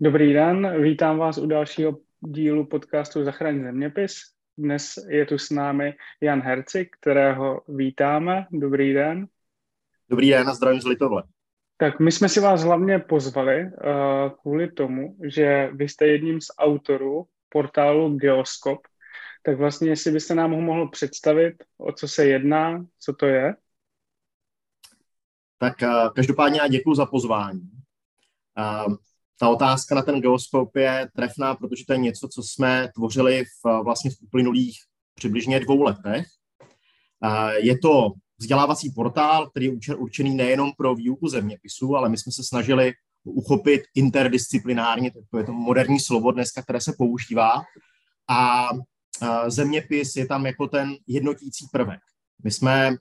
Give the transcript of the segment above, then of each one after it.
Dobrý den, vítám vás u dalšího dílu podcastu Zachraň zeměpis. Dnes je tu s námi Jan Hercik, kterého vítáme. Dobrý den. Dobrý den a zdravím z Litovle. Tak my jsme si vás hlavně pozvali uh, kvůli tomu, že vy jste jedním z autorů portálu Geoskop. Tak vlastně, jestli byste nám ho mohl představit, o co se jedná, co to je? Tak uh, každopádně já děkuji za pozvání. Uh, ta otázka na ten geoskop je trefná, protože to je něco, co jsme tvořili v, vlastně v uplynulých přibližně dvou letech. Je to vzdělávací portál, který je určený nejenom pro výuku zeměpisů, ale my jsme se snažili uchopit interdisciplinárně, to je to moderní slovo dneska, které se používá, a zeměpis je tam jako ten jednotící prvek. My jsme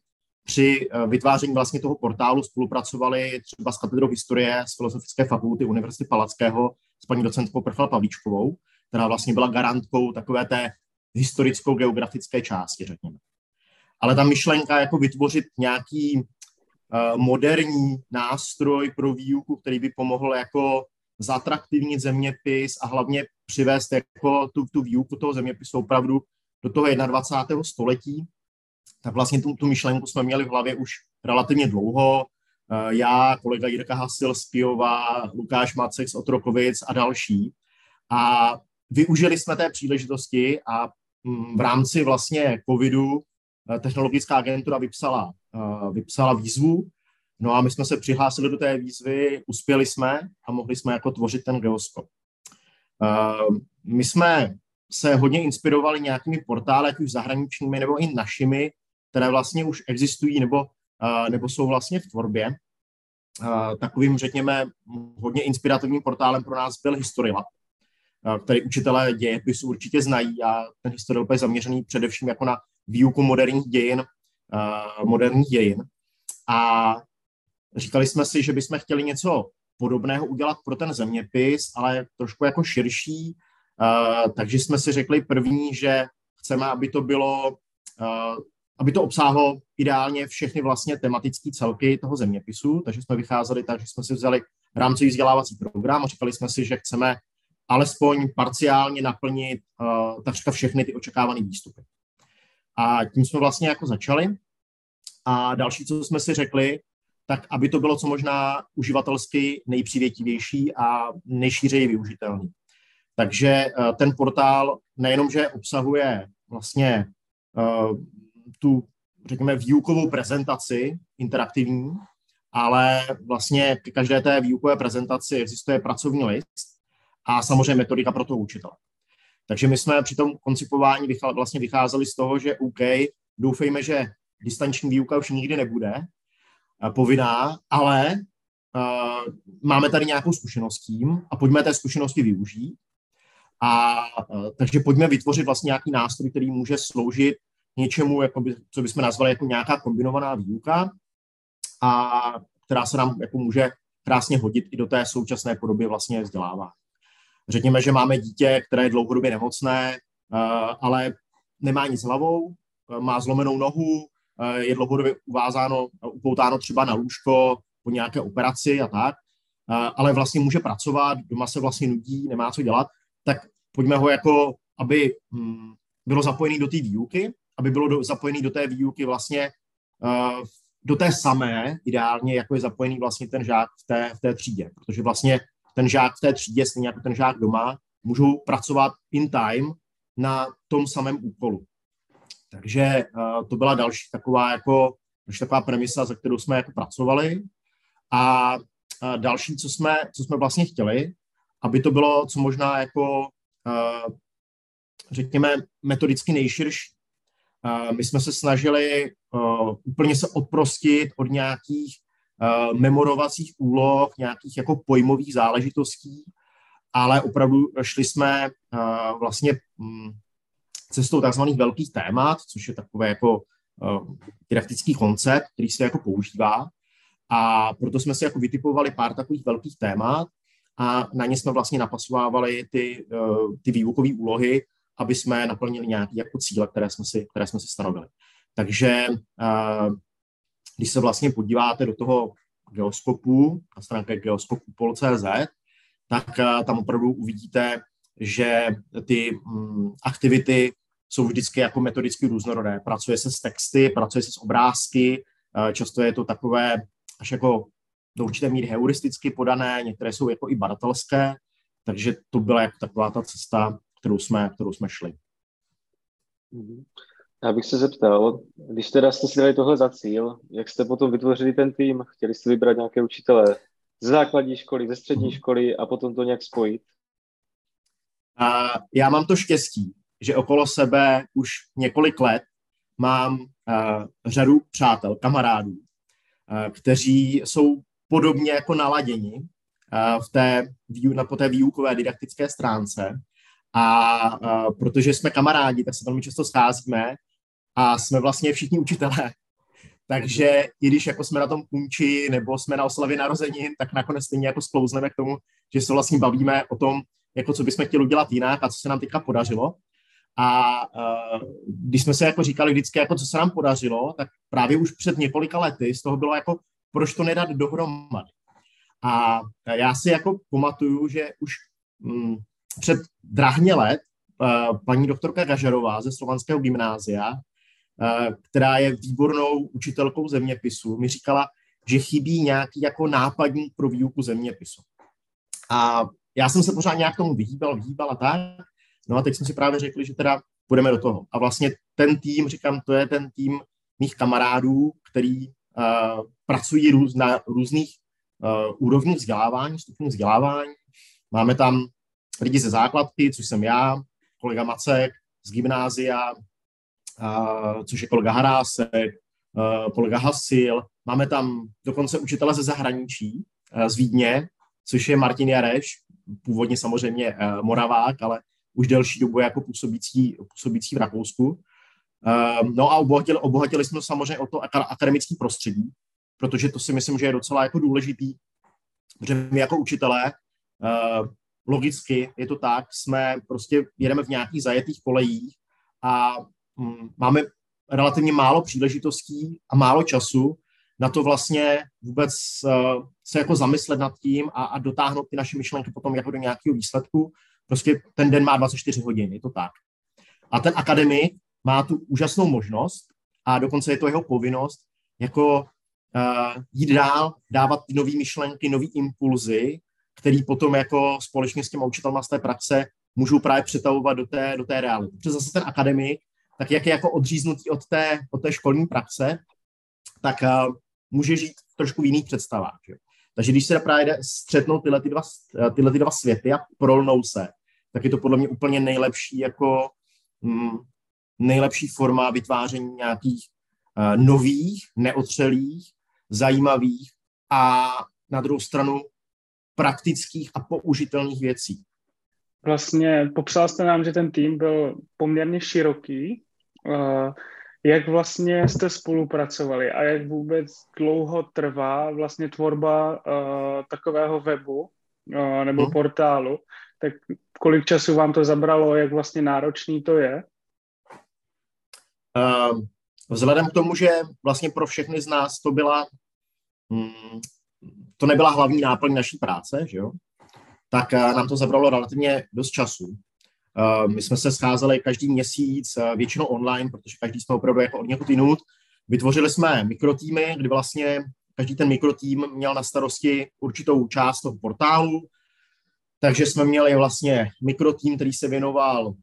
při eh, vytváření vlastně toho portálu spolupracovali třeba s katedrou historie z Filozofické fakulty Univerzity Palackého s paní docentkou Prchal Pavlíčkovou, která vlastně byla garantkou takové té historicko-geografické části, řekněme. Ale ta myšlenka jako vytvořit nějaký uh, moderní nástroj pro výuku, který by pomohl jako zatraktivnit zeměpis a hlavně přivést jako tu, tu výuku toho zeměpisu opravdu do toho 21. století, tak vlastně tu, tu myšlenku jsme měli v hlavě už relativně dlouho. Eh, já, kolega Jirka Hasil z Kijova, Lukáš Macek z Otrokovic a další. A využili jsme té příležitosti a mm, v rámci vlastně covidu eh, technologická agentura vypsala, eh, vypsala výzvu, no a my jsme se přihlásili do té výzvy, uspěli jsme a mohli jsme jako tvořit ten geoskop. My jsme se hodně inspirovali nějakými portály, ať už zahraničními nebo i našimi, které vlastně už existují nebo, nebo jsou vlastně v tvorbě. Takovým, řekněme, hodně inspirativním portálem pro nás byl Historylab, který učitelé dějepisu určitě znají a ten Historylab je zaměřený především jako na výuku moderních dějin, moderních dějin. A říkali jsme si, že bychom chtěli něco podobného udělat pro ten zeměpis, ale trošku jako širší, takže jsme si řekli první, že chceme, aby to bylo aby to obsáhlo ideálně všechny vlastně tematické celky toho zeměpisu, takže jsme vycházeli tak, že jsme si vzali rámcový vzdělávací program a říkali jsme si, že chceme alespoň parciálně naplnit uh, takřka všechny ty očekávané výstupy. A tím jsme vlastně jako začali. A další, co jsme si řekli, tak aby to bylo co možná uživatelsky nejpřívětivější a nejšířeji využitelný. Takže uh, ten portál nejenom, že obsahuje vlastně uh, tu, řekněme, výukovou prezentaci interaktivní, ale vlastně k každé té výukové prezentaci existuje pracovní list a samozřejmě metodika pro toho učitele. Takže my jsme při tom koncipování vlastně vycházeli z toho, že OK, doufejme, že distanční výuka už nikdy nebude eh, povinná, ale uh, máme tady nějakou zkušenost tím a pojďme té zkušenosti využít. A uh, takže pojďme vytvořit vlastně nějaký nástroj, který může sloužit něčemu, jakoby, co bychom nazvali jako nějaká kombinovaná výuka, a která se nám jako může krásně hodit i do té současné podoby vlastně vzdělávání. Řekněme, že máme dítě, které je dlouhodobě nemocné, eh, ale nemá nic hlavou, eh, má zlomenou nohu, je dlouhodobě uvázáno, upoutáno třeba na lůžko po nějaké operaci a tak, ale vlastně může pracovat, doma se vlastně nudí, nemá co dělat, tak pojďme ho jako, aby hm, bylo zapojený do té výuky aby bylo do, zapojený do té výuky vlastně uh, do té samé, ideálně, jako je zapojený vlastně ten žák v té, v té třídě, protože vlastně ten žák v té třídě, stejně jako ten žák doma, můžou pracovat in time na tom samém úkolu. Takže uh, to byla další taková jako další taková premisa, za kterou jsme jako pracovali. A uh, další, co jsme, co jsme vlastně chtěli, aby to bylo co možná jako, uh, řekněme, metodicky nejširší. My jsme se snažili uh, úplně se odprostit od nějakých memorovacích úloh, nějakých jako pojmových záležitostí, ale opravdu šli jsme vlastně um, cestou takzvaných velkých témat, což je takové jako didaktický koncept, který se jako používá. A proto jsme si jako vytipovali pár takových velkých témat a na ně jsme vlastně napasovávali ty, uh, ty výukové úlohy, aby jsme naplnili nějaké jako cíle, které jsme si, které jsme si stanovili. Takže uh, když se vlastně podíváte do toho geoskopu, na stránce geoskopu.cz, tak tam opravdu uvidíte, že ty mm, aktivity jsou vždycky jako metodicky různorodé. Pracuje se s texty, pracuje se s obrázky, často je to takové až jako do určité míry heuristicky podané, některé jsou jako i badatelské, takže to byla jako taková ta cesta, kterou jsme, kterou jsme šli. Mhm. Já bych se zeptal, když teda jste si dali tohle za cíl, jak jste potom vytvořili ten tým? Chtěli jste vybrat nějaké učitele ze základní školy, ze střední mhm. školy a potom to nějak spojit? A já mám to štěstí, že okolo sebe už několik let mám uh, řadu přátel, kamarádů, uh, kteří jsou podobně jako naladěni uh, v té, na, po té výukové didaktické stránce. A uh, protože jsme kamarádi, tak se velmi často scházíme a jsme vlastně všichni učitelé. Takže i když jako jsme na tom punči nebo jsme na oslavě narozenin, tak nakonec stejně jako sklouzneme k tomu, že se vlastně bavíme o tom, jako co bychom chtěli udělat jinak a co se nám teďka podařilo. A uh, když jsme se jako říkali vždycky, jako co se nám podařilo, tak právě už před několika lety z toho bylo jako, proč to nedat dohromady. A já si jako pamatuju, že už mm, před drahně let uh, paní doktorka Gažerová ze Slovanského gymnázia, uh, která je výbornou učitelkou zeměpisu, mi říkala, že chybí nějaký jako nápadník pro výuku zeměpisu. A já jsem se pořád nějak tomu vyhýbal, vyhýbal a tak. No a teď jsme si právě řekli, že teda půjdeme do toho. A vlastně ten tým, říkám, to je ten tým mých kamarádů, který pracují růz, na různých uh, úrovních vzdělávání, stupňů vzdělávání. Máme tam lidi ze základky, což jsem já, kolega Macek z gymnázia, uh, což je kolega Harásek, kolega Hasil. Máme tam dokonce učitele ze zahraničí, z Vídně, což je Martin Jareš, původně samozřejmě Moravák, ale už delší dobu jako působící, působící v Rakousku. Uh, no a obohatili, obohatili jsme samozřejmě o to akademické prostředí, protože to si myslím, že je docela jako důležitý, protože my jako učitelé uh, logicky je to tak, jsme prostě jedeme v nějakých zajetých kolejích a um, máme relativně málo příležitostí a málo času na to vlastně vůbec uh, se jako zamyslet nad tím a, a dotáhnout ty naše myšlenky potom jako do nějakého výsledku. Prostě ten den má 24 hodin, je to tak. A ten akademik má tu úžasnou možnost a dokonce je to jeho povinnost jako uh, jít dál, dávat ty nové myšlenky, nové impulzy, který potom jako společně s těma učitelma z té praxe můžou právě přetavovat do té, do té reality. Protože zase ten akademik, tak jak je jako odříznutý od té, od té školní praxe, tak uh, může žít trošku v jiných představách. Že? Takže když se právě střetnou tyhle, ty dva, tyhle ty dva světy a prolnou se, tak je to podle mě úplně nejlepší jako mm, nejlepší forma vytváření nějakých uh, nových, neotřelých, zajímavých a na druhou stranu praktických a použitelných věcí. Vlastně popsal jste nám, že ten tým byl poměrně široký. Uh, jak vlastně jste spolupracovali a jak vůbec dlouho trvá vlastně tvorba uh, takového webu uh, nebo hmm. portálu, tak kolik času vám to zabralo, jak vlastně náročný to je? Uh, vzhledem k tomu, že vlastně pro všechny z nás to byla mm, to nebyla hlavní náplň naší práce, že jo? tak uh, nám to zabralo relativně dost času. Uh, my jsme se scházeli každý měsíc, uh, většinou online, protože každý jsme opravdu jako od někud jinut. Vytvořili jsme mikrotýmy, kdy vlastně každý ten mikrotým měl na starosti určitou část toho portálu, takže jsme měli vlastně mikrotým, který se věnoval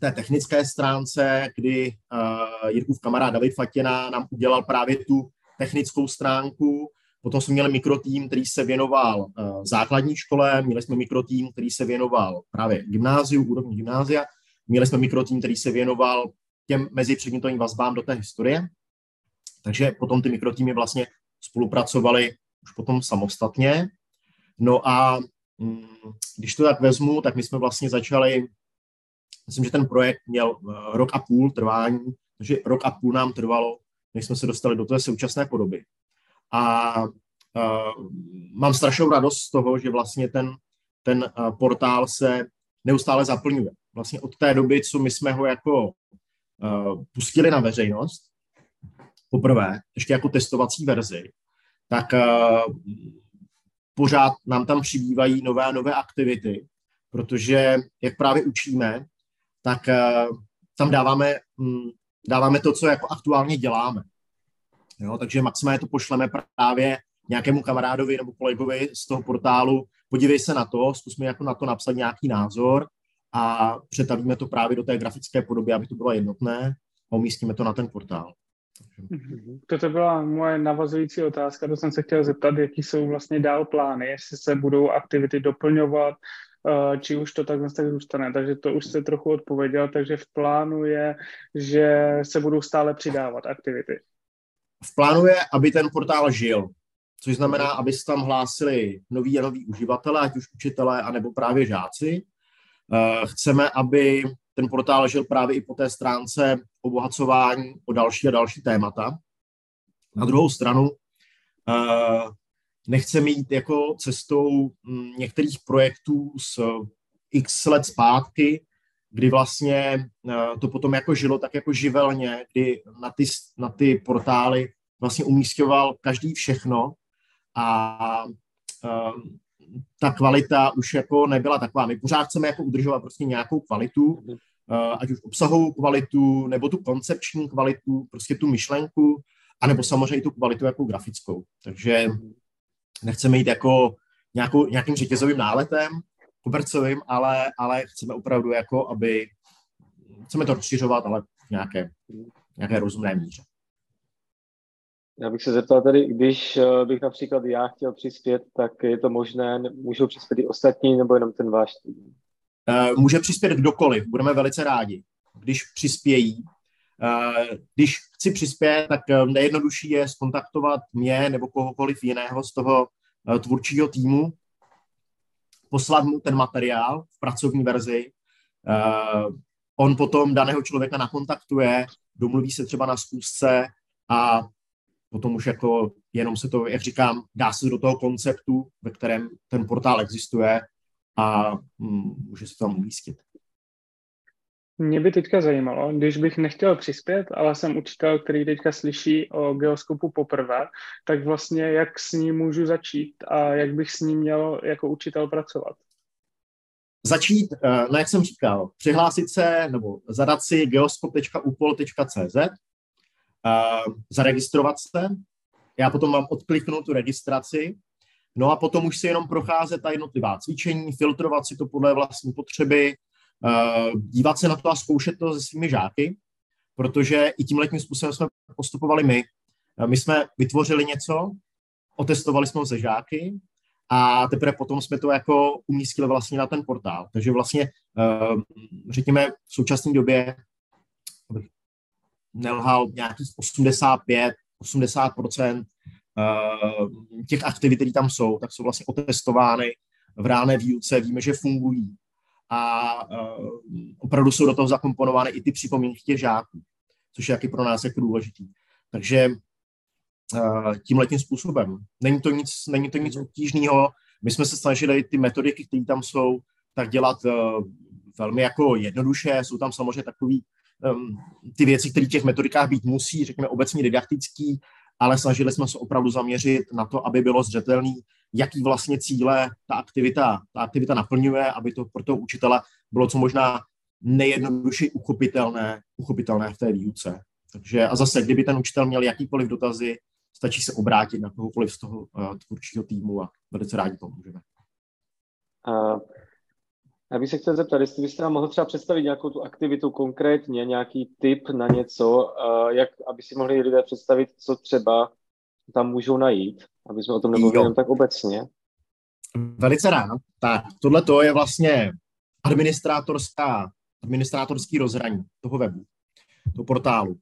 té technické stránce, kdy uh, Jirkův kamarád David Fatěna nám udělal právě tu technickou stránku, Potom jsme měli mikrotým, který se věnoval uh, základní škole, měli jsme mikrotým, který se věnoval právě gymnáziu, úrovni gymnázia, měli jsme mikrotým, který se věnoval těm mezipředmětovým vazbám do té historie. Takže potom ty mikrotýmy vlastně spolupracovali už potom samostatně. No a mm, když to tak vezmu, tak my jsme vlastně začali, myslím, že ten projekt měl uh, rok a půl trvání, takže rok a půl nám trvalo, než jsme se dostali do té současné podoby. A uh, mám strašnou radost z toho, že vlastně ten, ten uh, portál se neustále zaplňuje. Vlastně od té doby, co my jsme ho jako uh, pustili na veřejnost, poprvé, ještě jako testovací verzi, tak uh, pořád nám tam přibývají nové a nové aktivity, protože jak právě učíme, tak uh, tam dáváme, um, dáváme to, co jako aktuálně děláme. Jo, takže maximálně to pošleme právě nějakému kamarádovi nebo kolegovi z toho portálu, podívej se na to, zkusme jako na to napsat nějaký názor a přetavíme to právě do té grafické podoby, aby to bylo jednotné a umístíme to na ten portál. Mhm. Toto byla moje navazující otázka, to jsem se chtěl zeptat, jaký jsou vlastně dál plány, jestli se budou aktivity doplňovat, či už to takhle tak zůstane. Takže to už se trochu odpověděl, takže v plánu je, že se budou stále přidávat aktivity. V plánu je, aby ten portál žil, což znamená, aby se tam hlásili noví a noví uživatelé, ať už učitelé, anebo právě žáci. Eh, chceme, aby ten portál žil právě i po té stránce obohacování o další a další témata. Na druhou stranu eh, nechceme jít jako cestou hm, některých projektů z x let zpátky, kdy vlastně eh, to potom jako žilo tak jako živelně, kdy na ty, na ty portály vlastně umístěval každý všechno a um, ta kvalita už jako nebyla taková. My pořád chceme jako udržovat prostě nějakou kvalitu, uh, ať už obsahovou kvalitu, nebo tu koncepční kvalitu, prostě tu myšlenku, anebo samozřejmě tu kvalitu jako grafickou. Takže nechceme jít jako nějakou, nějakým řetězovým náletem, kobercovým, ale, ale chceme opravdu jako, aby chceme to rozšiřovat, ale v nějaké, nějaké rozumné míře. Já bych se zeptal tady, když eh, bych například já chtěl přispět, tak je to možné, můžou přispět i ostatní, nebo jenom ten váš tým? Eh, může přispět kdokoliv, budeme velice rádi, když přispějí. Eh, když chci přispět, tak nejjednodušší je skontaktovat mě nebo kohokoliv jiného z toho tvůrčího týmu, poslat mu ten materiál v pracovní verzi. On potom daného člověka nakontaktuje, domluví se třeba na zkusce a potom už jako jenom se to, jak říkám, dá se do toho konceptu, ve kterém ten portál existuje a mm, může se tam umístit. Mě by teďka zajímalo, když bych nechtěl přispět, ale jsem učitel, který teďka slyší o geoskopu poprvé, tak vlastně jak s ním můžu začít a jak bych s ním měl jako učitel pracovat? Začít, eh, no jak jsem říkal, přihlásit se nebo zadat si geoskop.upol.cz uh, zaregistrovat se. Já potom mám odkliknout tu registraci, no a potom už si jenom procházet ta jednotlivá cvičení, filtrovat si to podle vlastní potřeby, dívat se na to a zkoušet to se svými žáky, protože i tím letním způsobem jsme postupovali my. Uh, my jsme vytvořili něco, otestovali jsme ho se žáky a teprve potom jsme to jako umístili vlastně na ten portál. Takže vlastně, uh, řekněme, v současné době, nelhal nějakých 85, 80% těch aktivit, které tam jsou, tak jsou vlastně otestovány v reálné výuce, víme, že fungují a uh, opravdu jsou do toho zakomponovány i ty připomínky těch žáků, což je jaký pro nás jako důležitý. Takže uh, tím letním způsobem. Není to nic, není to nic obtížného. My jsme se snažili ty metodiky, které tam jsou, tak dělat uh, velmi jako jednoduše. Jsou tam samozřejmě takový um, ty věci, které v těch metodikách být musí, řekněme obecně didaktický, ale snažili jsme se opravdu zaměřit na to, aby bylo zřetelný, jaký vlastně cíle ta aktivita, ta aktivita naplňuje, aby to pro toho učitele bylo co možná nejjednodušší uchopitelné, uchopitelné v té výuce. Takže a zase, kdyby ten učitel měl jakýkoliv dotazy, stačí se obrátit na kohokoliv z toho uh, tvůrčího týmu a velice rádi pomůžeme. Uh, já bych se chtěl zeptat, jestli byste nám mohl třeba představit nějakou tu aktivitu konkrétně, nějaký tip na něco, jak, aby si mohli lidé představit, co třeba tam můžou najít, aby jsme o tom nemluvili jenom tak obecně. Velice rád. Tak, tohle to je vlastně administrátorská, administrátorský rozhraní toho webu, toho portálu.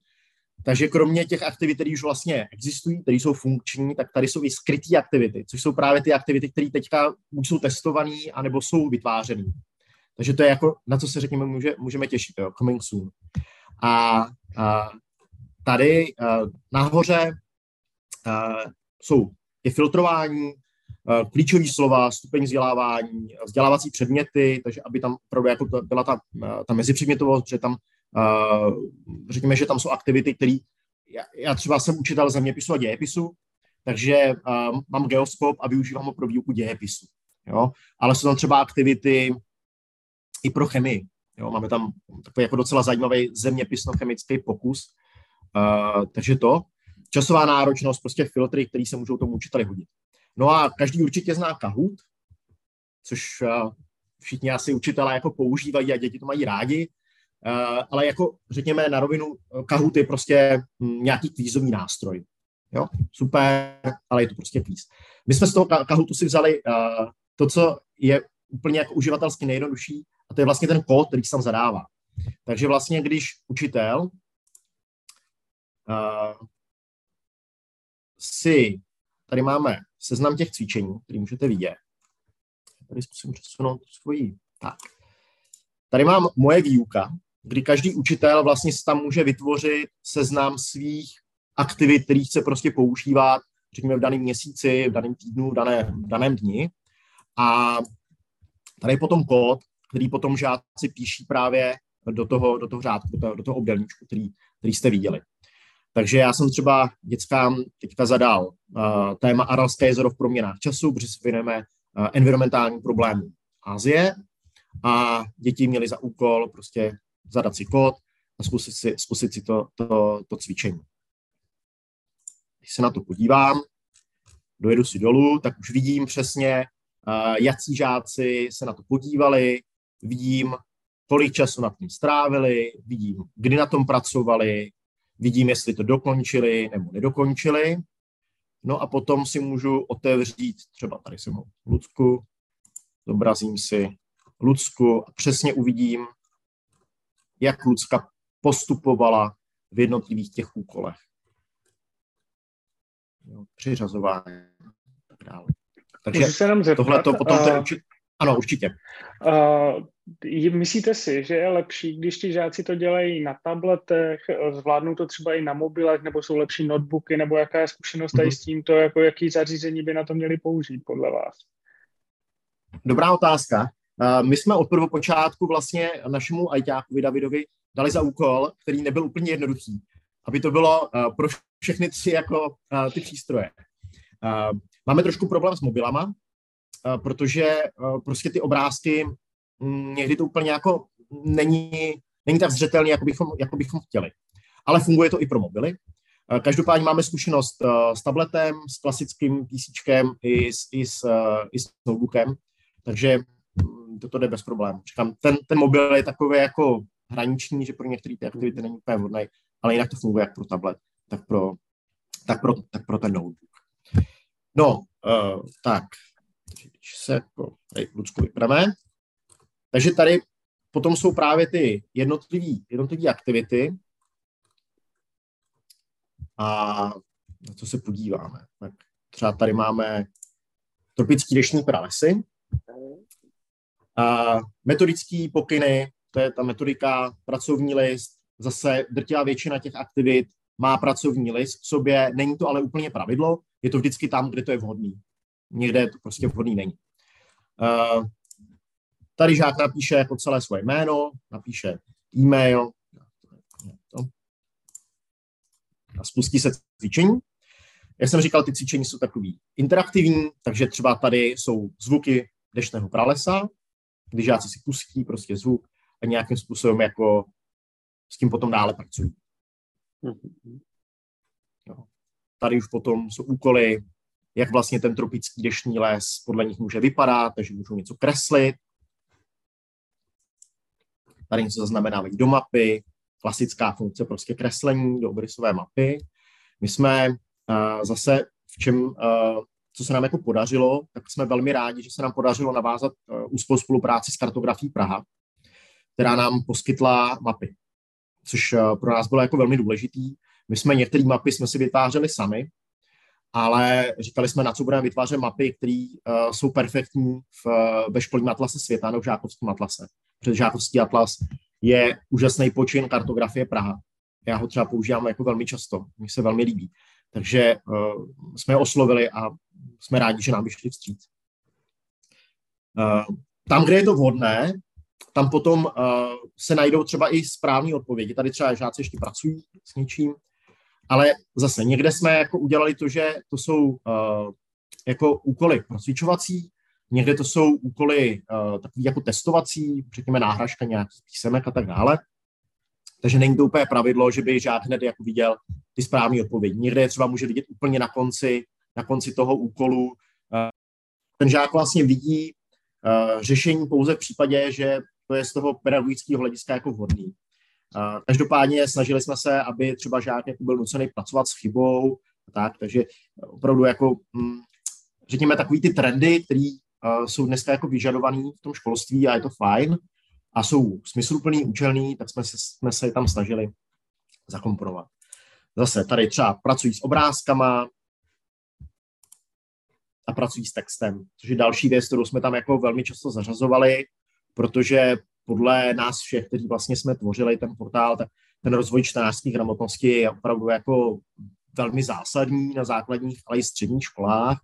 Takže kromě těch aktivit, které už vlastně existují, které jsou funkční, tak tady jsou i skryté aktivity, což jsou právě ty aktivity, které teďka už jsou testované, anebo jsou vytvářené. Takže to je jako, na co se řekněme, může, můžeme těšit, jo, coming soon. A, a tady a, nahoře a, jsou je filtrování, a, klíčové slova, stupeň vzdělávání, vzdělávací předměty, takže aby tam opravdu jako byla ta, ta mezipředmětovost, že tam, a, řekněme, že tam jsou aktivity, které já, já třeba jsem učitel zeměpisu a dějepisu, takže uh, mám geoskop a využívám ho pro výuku dějepisu. Jo? Ale jsou tam třeba aktivity i pro chemii. Jo? Máme tam takový jako docela zajímavý zeměpisno-chemický pokus. Uh, takže to. Časová náročnost, prostě filtry, které se můžou tomu učiteli hodit. No a každý určitě zná Kahoot, což uh, všichni asi učitelé jako používají a děti to mají rádi. Uh, ale jako řekněme na rovinu, Kahoot je prostě hm, nějaký kvízový nástroj. Jo, super, ale je to prostě kvíz. My jsme z toho Kahootu si vzali to, co je úplně jako uživatelsky nejjednodušší, a to je vlastně ten kód, který se tam zadává. Takže vlastně, když učitel si, tady máme seznam těch cvičení, který můžete vidět. Tady zkusím přesunout svoji. Tak. Tady mám moje výuka, kdy každý učitel vlastně tam může vytvořit seznam svých aktivit, který chce prostě používat, řekněme, v daném měsíci, v daném týdnu, v, dané, v daném dni. A tady je potom kód, který potom žáci píší právě do toho, do toho řádku, do toho, obdelníčku, který, který jste viděli. Takže já jsem třeba dětskám teďka zadal uh, téma Aralské jezero v proměnách času, protože se věnujeme uh, environmentálním problémům Asie a děti měly za úkol prostě zadat si kód a zkusit si, zkusit si to, to, to cvičení. Když se na to podívám, dojedu si dolů, tak už vidím přesně, uh, jaký žáci se na to podívali, vidím, kolik času nad tím strávili, vidím, kdy na tom pracovali, vidím, jestli to dokončili nebo nedokončili. No a potom si můžu otevřít, třeba tady jsem ho Lucku, zobrazím si Lucku a přesně uvidím, jak Lucka postupovala v jednotlivých těch úkolech. Jo, přiřazování tak dále. Takže tohle to potom ten učit... Ano, určitě. Uh, Myslíte si, že je lepší, když ti žáci to dělají na tabletech, zvládnou to třeba i na mobilech, nebo jsou lepší notebooky, nebo jaká je zkušenost tady mm-hmm. s tímto, jako jaký zařízení by na to měli použít podle vás? Dobrá otázka. My jsme od prvopočátku vlastně našemu ajťákovi Davidovi dali za úkol, který nebyl úplně jednoduchý, aby to bylo pro všechny tři jako ty přístroje. Máme trošku problém s mobilama, protože prostě ty obrázky někdy to úplně jako není, není tak zřetelný, jako bychom, jako bychom chtěli. Ale funguje to i pro mobily. Eh, každopádně máme zkušenost eh, s tabletem, s klasickým PC i s, i, s, eh, i s notebookem, takže mm, toto jde bez problémů. Říkám, ten, ten mobil je takový jako hraniční, že pro některé ty aktivity není úplně vhodný, ale jinak to funguje jak pro tablet, tak pro, tak pro, tak pro ten notebook. No, uh, tak, když se jako tady Lucku vypneme, takže tady potom jsou právě ty jednotlivé aktivity a na co se podíváme. Tak třeba tady máme tropický deštní pralesy, a metodický pokyny, to je ta metodika, pracovní list, zase drtivá většina těch aktivit má pracovní list v sobě, není to ale úplně pravidlo, je to vždycky tam, kde to je vhodný. Někde to prostě vhodný není. Uh, Tady žák napíše jako celé svoje jméno, napíše e-mail a spustí se cvičení. Jak jsem říkal, ty cvičení jsou takový interaktivní, takže třeba tady jsou zvuky dešného pralesa, když žáci si pustí prostě zvuk a nějakým způsobem jako s tím potom dále pracují. Jo. Tady už potom jsou úkoly, jak vlastně ten tropický deštní les podle nich může vypadat, takže můžou něco kreslit, Tady něco zaznamenávají do mapy, klasická funkce prostě kreslení do obrysové mapy. My jsme uh, zase v čem, uh, co se nám jako podařilo, tak jsme velmi rádi, že se nám podařilo navázat uh, úzkou spolupráci s kartografií Praha, která nám poskytla mapy, což uh, pro nás bylo jako velmi důležitý. My jsme některé mapy jsme si vytvářeli sami, ale říkali jsme, na co budeme vytvářet mapy, které uh, jsou perfektní v, ve školním atlase světa nebo v žákovském atlase. Protože žákovský atlas je úžasný počin kartografie Praha. Já ho třeba používám jako velmi často, mi se velmi líbí. Takže uh, jsme je oslovili a jsme rádi, že nám vyšli vstříc. Uh, tam, kde je to vhodné, tam potom uh, se najdou třeba i správné odpovědi. Tady třeba žáci ještě pracují s něčím ale zase někde jsme jako udělali to, že to jsou uh, jako úkoly procvičovací, někde to jsou úkoly uh, takový jako testovací, řekněme náhražka nějakých písemek a tak dále. Takže není to úplně pravidlo, že by žák hned jako viděl ty správné odpovědi. Někde je třeba může vidět úplně na konci, na konci toho úkolu. Ten žák vlastně vidí řešení pouze v případě, že to je z toho pedagogického hlediska jako vhodný. Každopádně snažili jsme se, aby třeba žák jako byl nucený pracovat s chybou, tak, takže opravdu jako, hm, řekněme, takový ty trendy, které jsou dneska jako vyžadovaný v tom školství a je to fajn a jsou smysluplný, účelný, tak jsme se, jsme se tam snažili zakomponovat. Zase tady třeba pracují s obrázkama a pracují s textem, což je další věc, kterou jsme tam jako velmi často zařazovali, protože podle nás všech, kteří vlastně jsme tvořili ten portál, tak ten rozvoj čtenářské gramotnosti je opravdu jako velmi zásadní na základních, ale i středních školách.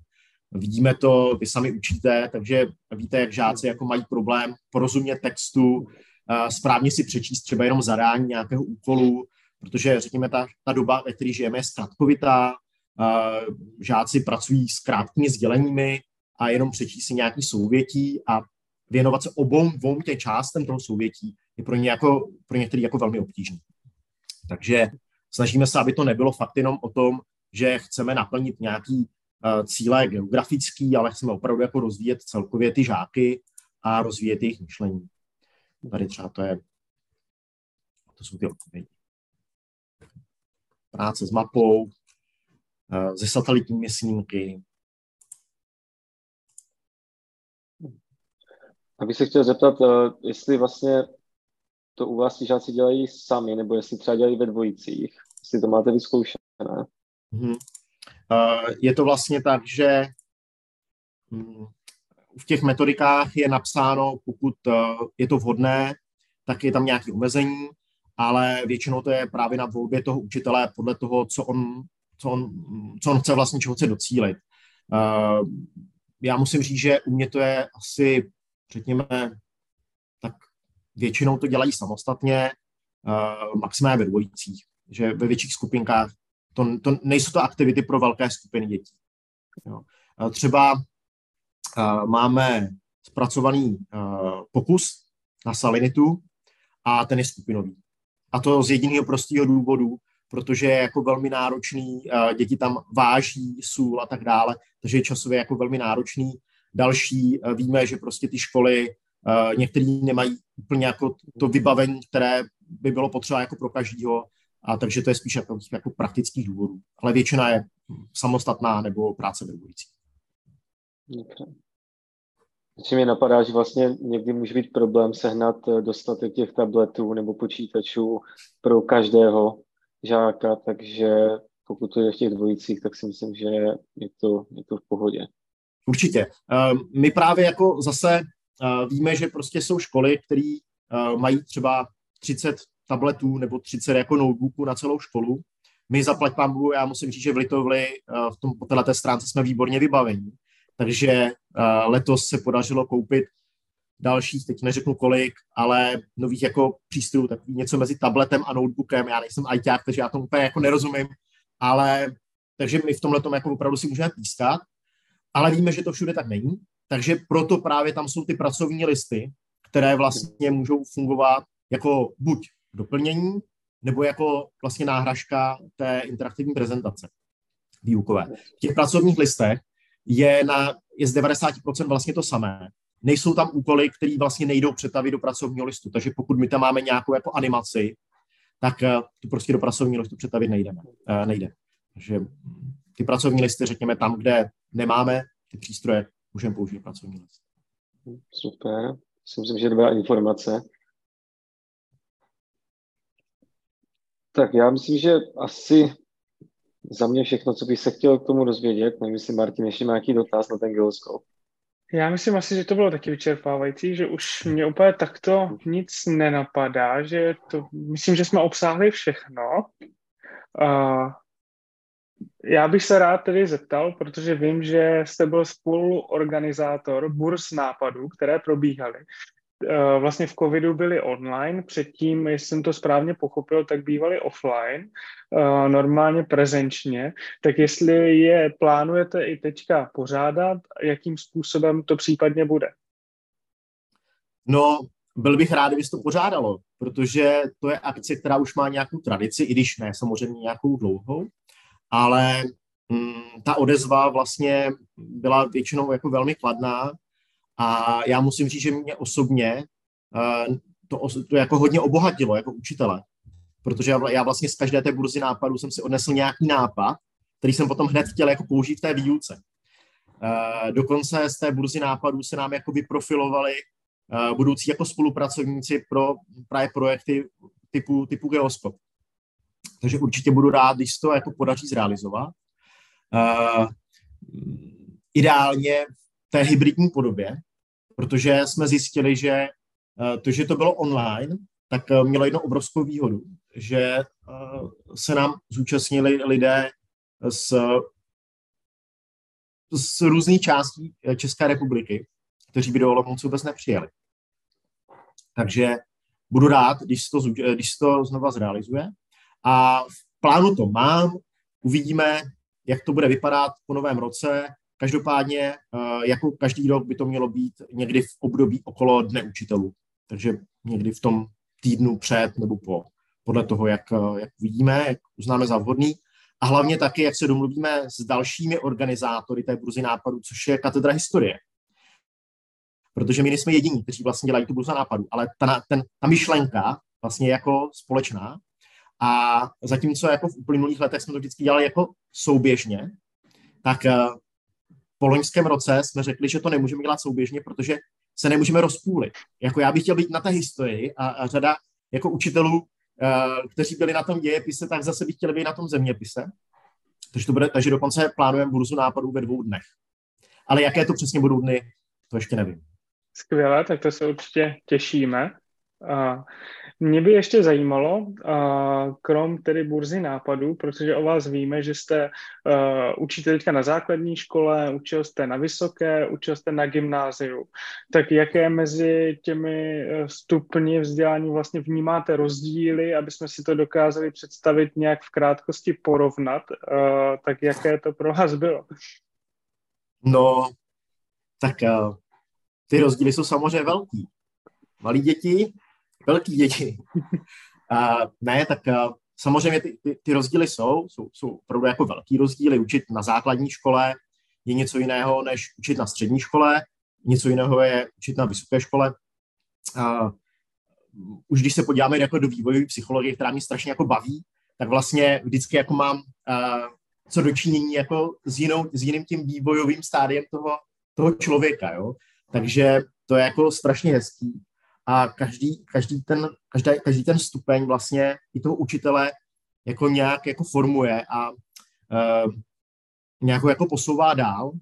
Vidíme to, vy sami učíte, takže víte, jak žáci jako mají problém porozumět textu, správně si přečíst třeba jenom zadání nějakého úkolu, protože řekněme ta, ta doba, ve které žijeme, je zkratkovitá, žáci pracují s krátkými sděleními a jenom přečíst si nějaký souvětí a věnovat se obou dvou těch částem toho souvětí je pro, ně jako, pro některý jako velmi obtížné. Takže snažíme se, aby to nebylo fakt jenom o tom, že chceme naplnit nějaký cíle geografický, ale chceme opravdu jako rozvíjet celkově ty žáky a rozvíjet jejich myšlení. Tady třeba to je, to jsou ty odpovědi. Práce s mapou, uh, se satelitními snímky, Abych se chtěl zeptat, eh, jestli vlastně to u vás ti žáci dělají sami, nebo jestli třeba dělají ve dvojicích, jestli to máte vyzkoušené. Hmm. Uh, je to vlastně tak, že um, v těch metodikách je napsáno, pokud uh, je to vhodné, tak je tam nějaké omezení, ale většinou to je právě na volbě toho učitele podle toho, co on, co on, co on chce vlastně, čeho chce docílit. Uh, já musím říct, že u mě to je asi řekněme, tak většinou to dělají samostatně, maximálně ve dvojicích, že ve větších skupinkách to, to nejsou to aktivity pro velké skupiny dětí. Jo. Uh, třeba uh, máme zpracovaný uh, pokus na salinitu a ten je skupinový. A to z jediného prostého důvodu, protože je jako velmi náročný, uh, děti tam váží sůl a tak dále, takže je časově jako velmi náročný Další eh, víme, že prostě ty školy eh, některý nemají úplně jako to vybavení, které by bylo potřeba jako pro každýho, a takže to je spíš jako, jako praktických důvodů. Ale většina je samostatná nebo práce ve dvojicí. Okay. mi napadá, že vlastně někdy může být problém sehnat eh, dostatek těch tabletů nebo počítačů pro každého žáka, takže pokud to je v těch dvojicích, tak si myslím, že je to, je to v pohodě. Určitě. Ehm, my právě jako zase eh, víme, že prostě jsou školy, které eh, mají třeba 30 tabletů nebo 30 jako notebooků na celou školu. My za Bohu, já musím říct, že v Litovli eh, v tom, po této stránce jsme výborně vybavení. Takže letos se podařilo koupit dalších, teď neřeknu kolik, ale nových jako přístrojů, tak něco mezi tabletem a notebookem. Já nejsem ITák, takže já tomu úplně jako nerozumím, ale takže my v tomhle tom jako opravdu si můžeme pískat ale víme, že to všude tak není, takže proto právě tam jsou ty pracovní listy, které vlastně můžou fungovat jako buď doplnění, nebo jako vlastně náhražka té interaktivní prezentace výukové. V těch pracovních listech je, na, je z 90% vlastně to samé. Nejsou tam úkoly, které vlastně nejdou přetavit do pracovního listu, takže pokud my tam máme nějakou jako animaci, tak eh, to prostě do pracovního listu přetavit nejdeme, uh, nejde. Takže ty pracovní listy, řekněme, tam, kde nemáme ty přístroje, můžeme použít pracovní list. Super, myslím, že dobrá informace. Tak já myslím, že asi za mě všechno, co bych se chtěl k tomu dozvědět. Nevím, jestli Martin ještě má nějaký dotaz na ten gyroskop. Já myslím asi, že to bylo taky vyčerpávající, že už mě úplně takto nic nenapadá, že to, myslím, že jsme obsáhli všechno. Uh, já bych se rád tedy zeptal, protože vím, že jste byl spoluorganizátor burz nápadů, které probíhaly. Uh, vlastně v covidu byli online, předtím, jestli jsem to správně pochopil, tak bývali offline, uh, normálně prezenčně, tak jestli je plánujete i teďka pořádat, jakým způsobem to případně bude? No, byl bych rád, kdyby to pořádalo, protože to je akce, která už má nějakou tradici, i když ne samozřejmě nějakou dlouhou, ale mm, ta odezva vlastně byla většinou jako velmi kladná a já musím říct, že mě osobně uh, to, to jako hodně obohatilo jako učitele, protože já, já vlastně z každé té burzy nápadů jsem si odnesl nějaký nápad, který jsem potom hned chtěl jako použít v té výuce. Uh, dokonce z té burzy nápadů se nám jako vyprofilovali uh, budoucí jako spolupracovníci pro právě projekty typu, typu Geoskop. Takže určitě budu rád, když to jako podaří zrealizovat. Uh, ideálně v té hybridní podobě, protože jsme zjistili, že uh, to, že to bylo online, tak uh, mělo jednu obrovskou výhodu, že uh, se nám zúčastnili lidé z, z různých částí České republiky, kteří by do Olomouce vůbec nepřijeli. Takže budu rád, když to, když to znova zrealizuje. A v plánu to mám, uvidíme, jak to bude vypadat po novém roce. Každopádně, eh, jako každý rok by to mělo být někdy v období okolo Dne učitelů. Takže někdy v tom týdnu před nebo po, podle toho, jak, eh, jak vidíme, jak uznáme za vhodný. A hlavně taky, jak se domluvíme s dalšími organizátory té burzy nápadů, což je katedra historie. Protože my nejsme jediní, kteří vlastně dělají tu burzu nápadů, ale ta, ten, ta myšlenka vlastně jako společná a zatímco jako v uplynulých letech jsme to vždycky dělali jako souběžně, tak eh, po loňském roce jsme řekli, že to nemůžeme dělat souběžně, protože se nemůžeme rozpůlit. Jako já bych chtěl být na té historii a, a řada jako učitelů, uh, kteří byli na tom dějepise, tak zase bych chtěl být na tom zeměpise. Takže, to bude, takže dokonce plánujeme burzu nápadů ve dvou dnech. Ale jaké to přesně budou dny, to ještě nevím. Skvěle, tak to se určitě těšíme. Uh, mě by ještě zajímalo, krom tedy burzy nápadů, protože o vás víme, že jste uh, učitelka na základní škole, učil jste na vysoké, učil jste na gymnáziu. Tak jaké mezi těmi uh, stupni vzdělání vlastně vnímáte rozdíly, aby jsme si to dokázali představit nějak v krátkosti porovnat, uh, tak jaké to pro vás bylo? No, tak ty rozdíly jsou samozřejmě velký. Malí děti velký děti. A ne, tak a, samozřejmě ty, ty, ty rozdíly jsou, jsou, jsou opravdu jako velký rozdíly. Učit na základní škole je něco jiného, než učit na střední škole, něco jiného je učit na vysoké škole. A, už když se podíváme jako do vývojové psychologie, která mě strašně jako baví, tak vlastně vždycky jako mám a, co dočinění jako s, jinou, s jiným tím vývojovým stádiem toho, toho člověka, jo. Takže to je jako strašně hezký a každý, každý, ten, každý, každý ten stupeň vlastně i toho učitele jako nějak jako formuje a uh, nějak jako posouvá dál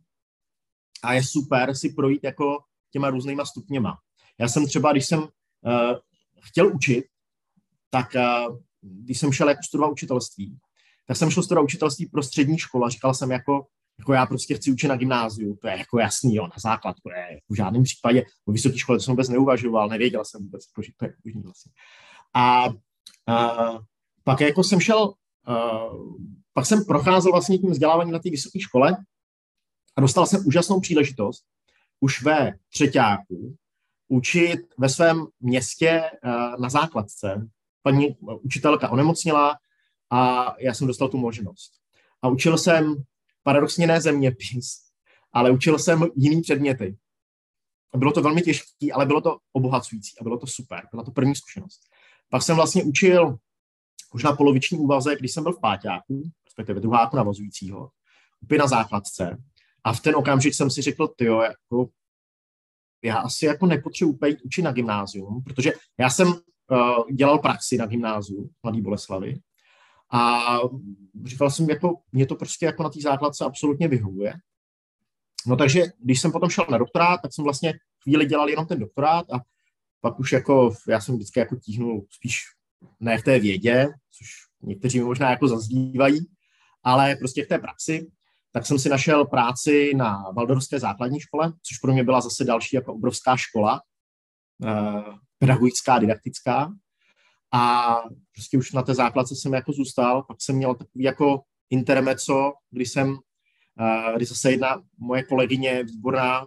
a je super si projít jako těma různýma stupněma. Já jsem třeba, když jsem uh, chtěl učit, tak uh, když jsem šel jako studovat učitelství, tak jsem šel studovat učitelství pro střední školu a říkal jsem jako, jako já prostě chci učit na gymnáziu, to je jako jasný, jo, na základ, to je v žádném případě, o vysoké škole to jsem vůbec neuvažoval, nevěděl jsem vůbec, jako, že to je možný vlastně. A, a pak jako jsem šel, a, pak jsem procházel vlastně tím vzděláváním na té vysoké škole a dostal jsem úžasnou příležitost už ve třetíku učit ve svém městě na základce. Paní učitelka onemocněla a já jsem dostal tu možnost. A učil jsem paradoxně ne zeměpis, ale učil jsem jiný předměty. Bylo to velmi těžké, ale bylo to obohacující a bylo to super. Byla to první zkušenost. Pak jsem vlastně učil už na poloviční úvaze, když jsem byl v páťáku, respektive druháku navazujícího, úplně na základce. A v ten okamžik jsem si řekl, ty jako já asi jako nepotřebuji úplně učit na gymnázium, protože já jsem uh, dělal praxi na gymnáziu Mladý Boleslavy a říkal jsem, jako, mě to prostě jako na té základce absolutně vyhovuje. No takže, když jsem potom šel na doktorát, tak jsem vlastně chvíli dělal jenom ten doktorát a pak už jako, já jsem vždycky jako tíhnul spíš ne v té vědě, což někteří mi možná jako zazdívají, ale prostě v té praxi, tak jsem si našel práci na Valdorské základní škole, což pro mě byla zase další jako obrovská škola, pedagogická, didaktická. A prostě už na té základce jsem jako zůstal, pak jsem měl takový jako intermeco, kdy jsem, kdy zase jedna moje kolegyně, výborná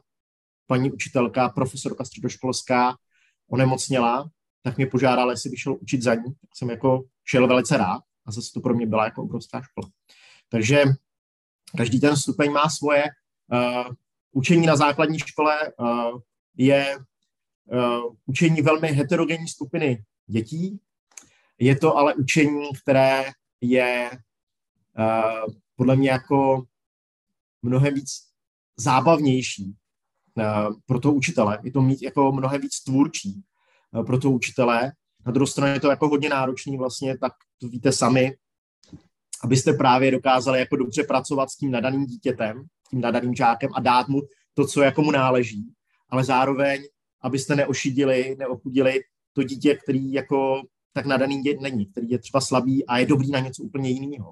paní učitelka, profesorka středoškolská, onemocněla, tak mě požádala, jestli bych šel učit za ní. Tak jsem jako šel velice rád a zase to pro mě byla jako obrovská škola. Takže každý ten stupeň má svoje. Uh, učení na základní škole uh, je uh, učení velmi heterogenní skupiny dětí. Je to ale učení, které je uh, podle mě jako mnohem víc zábavnější uh, pro toho učitele. Je to mít jako mnohem víc tvůrčí uh, pro toho učitele. Na druhou stranu je to jako hodně náročný vlastně, tak to víte sami, abyste právě dokázali jako dobře pracovat s tím nadaným dítětem, tím nadaným žákem a dát mu to, co jako mu náleží, ale zároveň, abyste neošidili, neochudili to dítě, který jako tak nadaný dě není, který je třeba slabý a je dobrý na něco úplně jiného.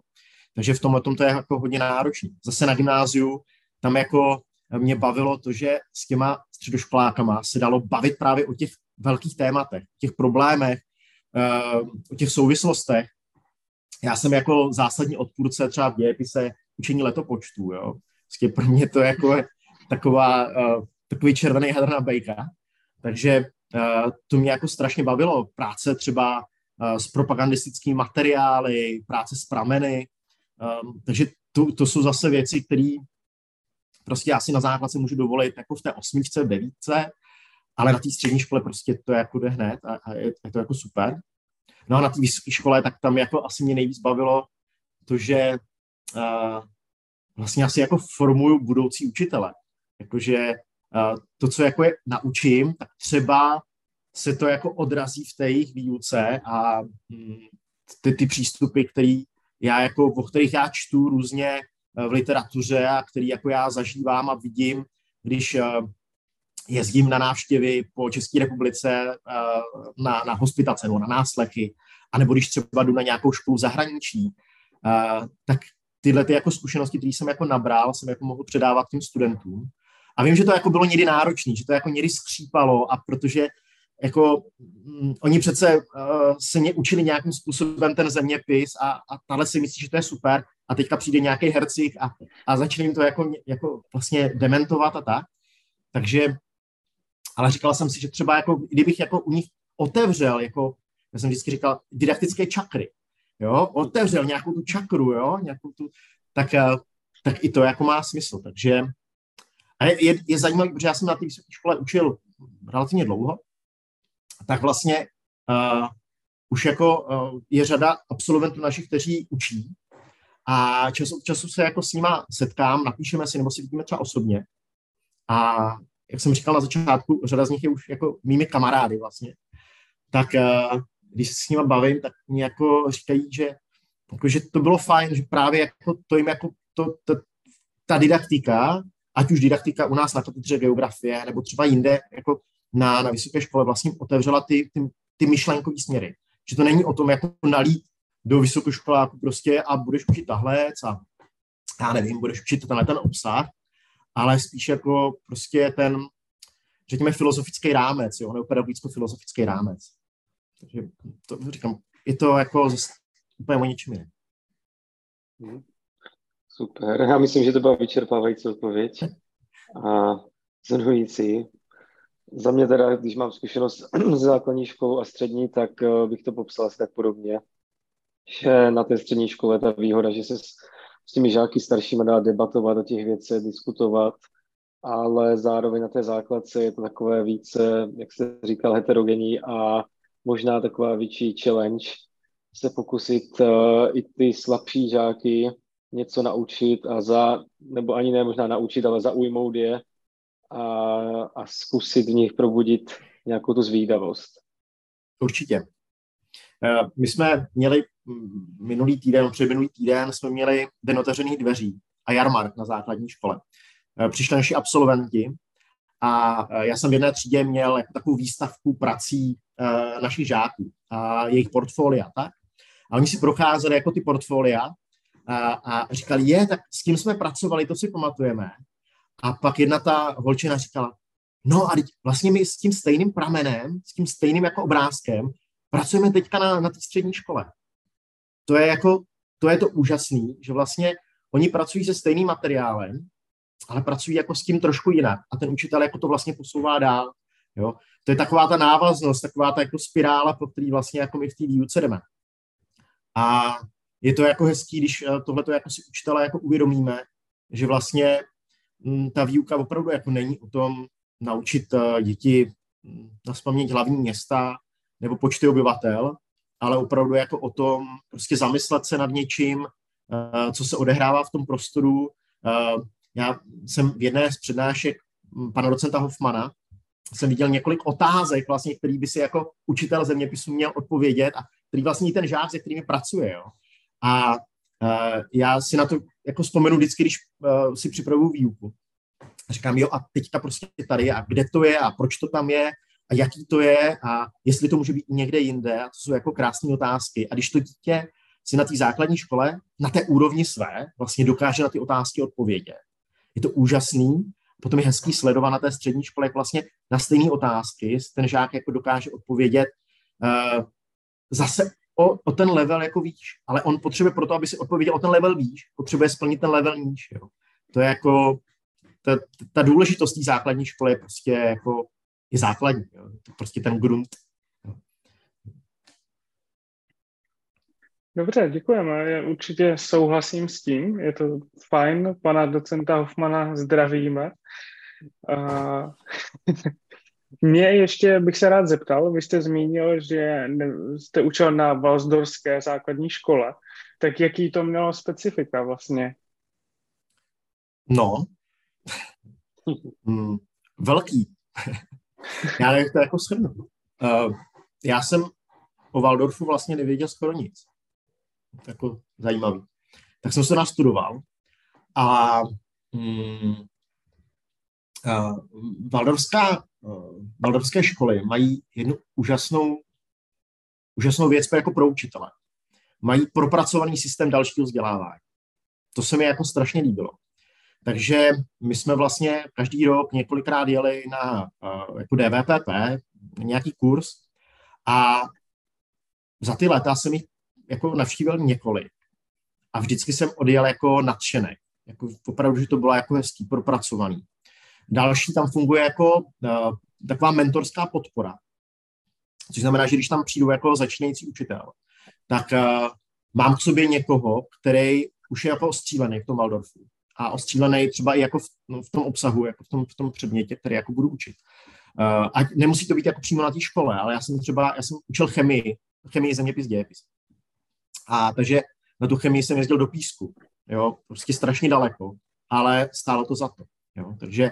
Takže v tomhle to je jako hodně náročný. Zase na gymnáziu tam jako mě bavilo to, že s těma středoškolákama se dalo bavit právě o těch velkých tématech, těch problémech, eh, o těch souvislostech, já jsem jako zásadní odpůrce třeba v dějepise učení letopočtu, jo. Vlastně pro mě to je jako taková, uh, takový červený hadr na bejka. Takže to mě jako strašně bavilo. Práce třeba uh, s propagandistickými materiály, práce s prameny. Um, takže to, to jsou zase věci, které prostě já si na základce můžu dovolit jako v té osmičce, devítce, ale na té střední škole prostě to jako jde hned a, a je, je to jako super. No a na té vysoké škole, tak tam jako asi mě nejvíc bavilo to, že uh, vlastně asi jako formuju budoucí učitele. Jakože to, co jako je naučím, tak třeba se to jako odrazí v té jejich výuce a hm, ty, ty přístupy, který já jako, o kterých já čtu různě v literatuře a který jako já zažívám a vidím, když jezdím na návštěvy po České republice eh, na, na hospitace nebo na náslechy, anebo když třeba jdu na nějakou školu zahraničí, eh, tak tyhle ty jako zkušenosti, které jsem jako nabral, jsem jako mohl předávat těm studentům. A vím, že to jako bylo někdy náročné, že to jako někdy skřípalo a protože jako um, oni přece uh, se mě učili nějakým způsobem ten zeměpis a, a tahle si myslí, že to je super a teďka přijde nějaký hercik a, a začne jim to jako, jako vlastně dementovat a tak. Takže ale říkal jsem si, že třeba jako, kdybych jako u nich otevřel, jako, já jsem vždycky říkal, didaktické čakry, jo, otevřel nějakou tu čakru, jo, nějakou tu, tak, eh, tak i to jako má smysl, takže a je, je, zajímavé, protože já jsem na té vysoké škole učil relativně dlouho, tak vlastně uh, už jako uh, je řada absolventů našich, kteří učí. A čas od času se jako s nima setkám, napíšeme si nebo si vidíme třeba osobně. A jak jsem říkal na začátku, řada z nich je už jako mými kamarády vlastně, tak uh, když se s nimi bavím, tak mi jako říkají, že, jako, že to bylo fajn, že právě jako to jim jako to, to, ta didaktika, ať už didaktika u nás na katedře geografie, nebo třeba jinde, jako na, na vysoké škole vlastně otevřela ty, ty, ty myšlenkové směry. Že to není o tom, jako nalít do vysokoškoláku prostě a budeš učit tahle a já nevím, budeš učit tenhle ten obsah, ale spíš jako prostě ten, řekněme, filozofický rámec, jo, nebo pedagogicko-filozofický rámec. Takže to říkám, je to jako zase úplně o něčem jiném. Super, já myslím, že to byla vyčerpávající odpověď a zhrnující. Za mě teda, když mám zkušenost s základní školou a střední, tak eh, bych to popsal asi tak podobně, že na té střední škole ta výhoda, že se s těmi žáky staršími dá debatovat o těch věcech, diskutovat, ale zároveň na té základce je to takové více, jak jste říkal, heterogenní a možná taková větší challenge se pokusit uh, i ty slabší žáky něco naučit a za, nebo ani ne možná naučit, ale zaujmout je a, a zkusit v nich probudit nějakou tu zvídavost. Určitě. Eh, my jsme měli minulý týden, před minulý týden jsme měli den otevřených dveří a jarmark na základní škole. Eh, přišli naši absolventi a eh, já jsem v jedné třídě měl jako takovou výstavku prací našich žáků a jejich portfolia, tak? A oni si procházeli jako ty portfolia a, a říkali, je, tak s tím jsme pracovali, to si pamatujeme. A pak jedna ta holčina říkala, no a teď vlastně my s tím stejným pramenem, s tím stejným jako obrázkem pracujeme teďka na, na té střední škole. To je jako, to je to úžasný, že vlastně oni pracují se stejným materiálem, ale pracují jako s tím trošku jinak a ten učitel jako to vlastně posouvá dál. Jo? To je taková ta návaznost, taková ta jako spirála, po který vlastně jako my v té výuce jdeme. A je to jako hezký, když eh, tohle to jako si učitele jako uvědomíme, že vlastně mm, ta výuka opravdu jako není o tom naučit eh, děti mm, na spaměť hlavní města nebo počty obyvatel, ale opravdu jako o tom prostě zamyslet se nad něčím, eh, co se odehrává v tom prostoru. Já jsem v jedné z přednášek mm, pana docenta Hoffmana jsem viděl několik otázek, vlastně, který by si jako učitel zeměpisu měl odpovědět a který vlastně ten žák, se kterými pracuje. Jo. A uh, já si na to jako vzpomenu vždycky, když uh, si připravuju výuku. Říkám, jo, a teďka prostě tady, a kde to je, a proč to tam je, a jaký to je, a jestli to může být někde jinde, a to jsou jako krásné otázky. A když to dítě si na té základní škole, na té úrovni své, vlastně dokáže na ty otázky odpovědět. Je to úžasný, potom je hezký sledovat na té střední škole, jak vlastně na stejné otázky ten žák jako dokáže odpovědět uh, zase o, o ten level jako výš, ale on potřebuje proto, aby si odpověděl o ten level výš, potřebuje splnit ten level níž. Jo. To je jako, ta, ta důležitost té základní školy je prostě jako, je základní. Jo. To prostě ten grunt. Jo. Dobře, děkujeme. Já určitě souhlasím s tím. Je to fajn. Pana docenta Hoffmana zdravíme. mě ještě bych se rád zeptal, vy jste zmínil, že jste učil na Valsdorské základní škole, tak jaký to mělo specifika vlastně? No, hmm, velký. já nevím, to jako shrnu. Uh, já jsem o Waldorfu vlastně nevěděl skoro nic. Jako zajímavý. Tak jsem se nastudoval a hmm, uh, Valdorská Valdorské školy mají jednu úžasnou, úžasnou věc jako pro učitele. Mají propracovaný systém dalšího vzdělávání. To se mi jako strašně líbilo. Takže my jsme vlastně každý rok několikrát jeli na jako DVPP, nějaký kurz a za ty léta jsem jich jako navštívil několik a vždycky jsem odjel jako nadšený. Jako opravdu, že to bylo jako hezký, propracovaný. Další tam funguje jako uh, taková mentorská podpora. Což znamená, že když tam přijdu jako začínající učitel, tak uh, mám k sobě někoho, který už je jako ostřílený v tom Waldorfu. A ostřílený třeba i jako v, no, v tom obsahu, jako v tom, v tom předmětě, který jako budu učit. Uh, a nemusí to být jako přímo na té škole, ale já jsem třeba, já jsem učil chemii, chemii zeměpis, dějepis. A takže na tu chemii jsem jezdil do písku, jo, prostě strašně daleko, ale stálo to za to, jo, takže Eh,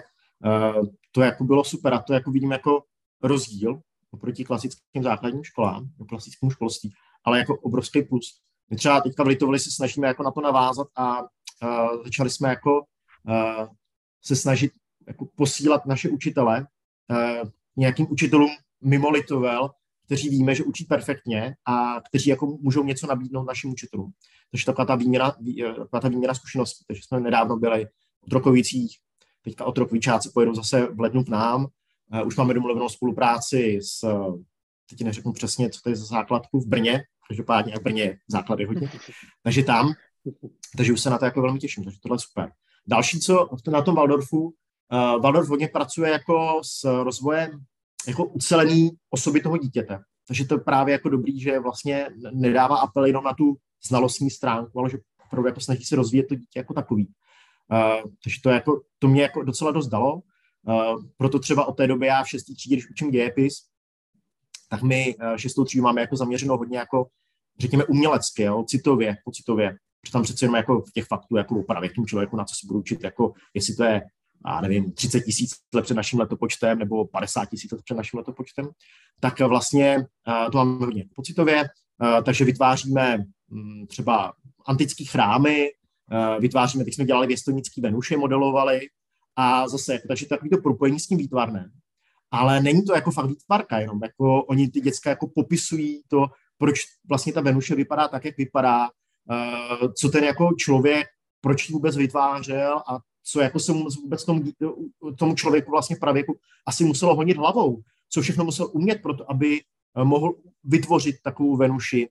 to jako bylo super a to jako vidím jako rozdíl oproti klasickým základním školám, klasickému školství, ale jako obrovský plus. My třeba teďka v Litovli se snažíme jako na to navázat a uh, začali jsme jako uh, se snažit jako posílat naše učitele uh, nějakým učitelům mimo Litovel, kteří víme, že učí perfektně a kteří jako můžou něco nabídnout našim učitelům. Takže taková ta výměra, taková ta výměra zkušeností. Takže jsme nedávno byli v Drokovicích, Teďka otrokvičáci pojedou zase v lednu k nám. Uh, už máme domluvenou spolupráci s, teď neřeknu přesně, co to je za základku v Brně, každopádně v Brně základy hodně, takže tam, takže už se na to jako velmi těším, takže tohle je super. Další, co na tom Waldorfu, uh, Waldorf hodně pracuje jako s rozvojem jako ucelený osoby toho dítěte. Takže to je právě jako dobrý, že vlastně nedává apel jenom na tu znalostní stránku, ale že opravdu jako snaží se rozvíjet to dítě jako takový. Uh, takže to, jako, to mě jako docela dost dalo. Uh, proto třeba od té doby já v šestý třídě, když učím dějepis, tak my uh, šestou třídu máme jako zaměřeno hodně jako, řekněme, umělecky, jo, citově, pocitově. Protože tam přece jenom jako v těch faktů jako opravit tomu člověku, na co si budu učit, jako jestli to je a nevím, 30 tisíc let před naším letopočtem nebo 50 tisíc let před naším letopočtem, tak vlastně to máme hodně pocitově, takže vytváříme um, třeba antické chrámy, Eh, vytváříme, teď jsme dělali věstonický Venuše, modelovali a zase, takže takový to propojení s tím výtvarnem. Ale není to jako fakt výtvarka, jenom jako oni ty děcka jako popisují to, proč vlastně ta Venuše vypadá tak, jak vypadá, eh, co ten jako člověk, proč ji vůbec vytvářel a co jako se vůbec tomu, tomu člověku vlastně pravěku asi muselo honit hlavou, co všechno musel umět pro to, aby eh, mohl vytvořit takovou Venuši.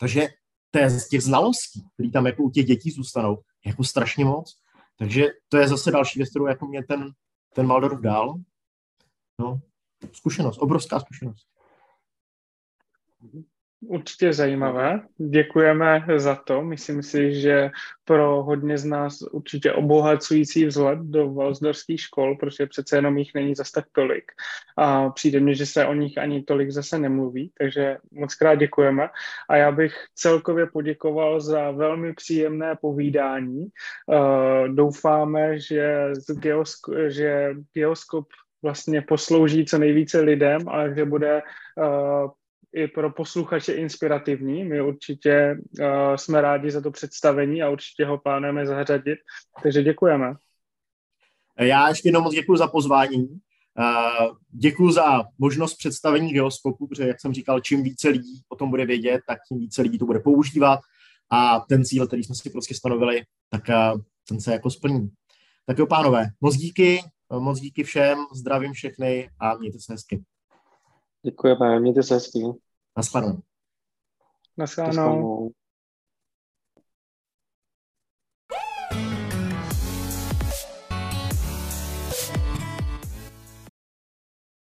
Takže té, z těch znalostí, které tam jako u těch dětí zůstanou, jako strašně moc. Takže to je zase další věc, kterou jako mě ten, ten Maldorf dal. No, zkušenost, obrovská zkušenost. Určitě zajímavé. Děkujeme za to. Myslím si, že pro hodně z nás určitě obohacující vzhled do valsdorských škol, protože přece jenom jich není zas tak tolik. A přijde mi, že se o nich ani tolik zase nemluví, takže moc krát děkujeme. A já bych celkově poděkoval za velmi příjemné povídání. Uh, doufáme, že, z geosk- že geoskop vlastně poslouží co nejvíce lidem a že bude uh, i pro posluchače inspirativní. My určitě uh, jsme rádi za to představení a určitě ho plánujeme zařadit. Takže děkujeme. Já ještě jednou moc děkuji za pozvání. Uh, děkuji za možnost představení geoskopu, protože, jak jsem říkal, čím více lidí o tom bude vědět, tak tím více lidí to bude používat a ten cíl, který jsme si prostě stanovili, tak uh, ten se jako splní. Tak jo, pánové, moc díky, moc díky všem, zdravím všechny a mějte se hezky. Děkujeme, mějte se hezky. Naschledanou. Naschledanou.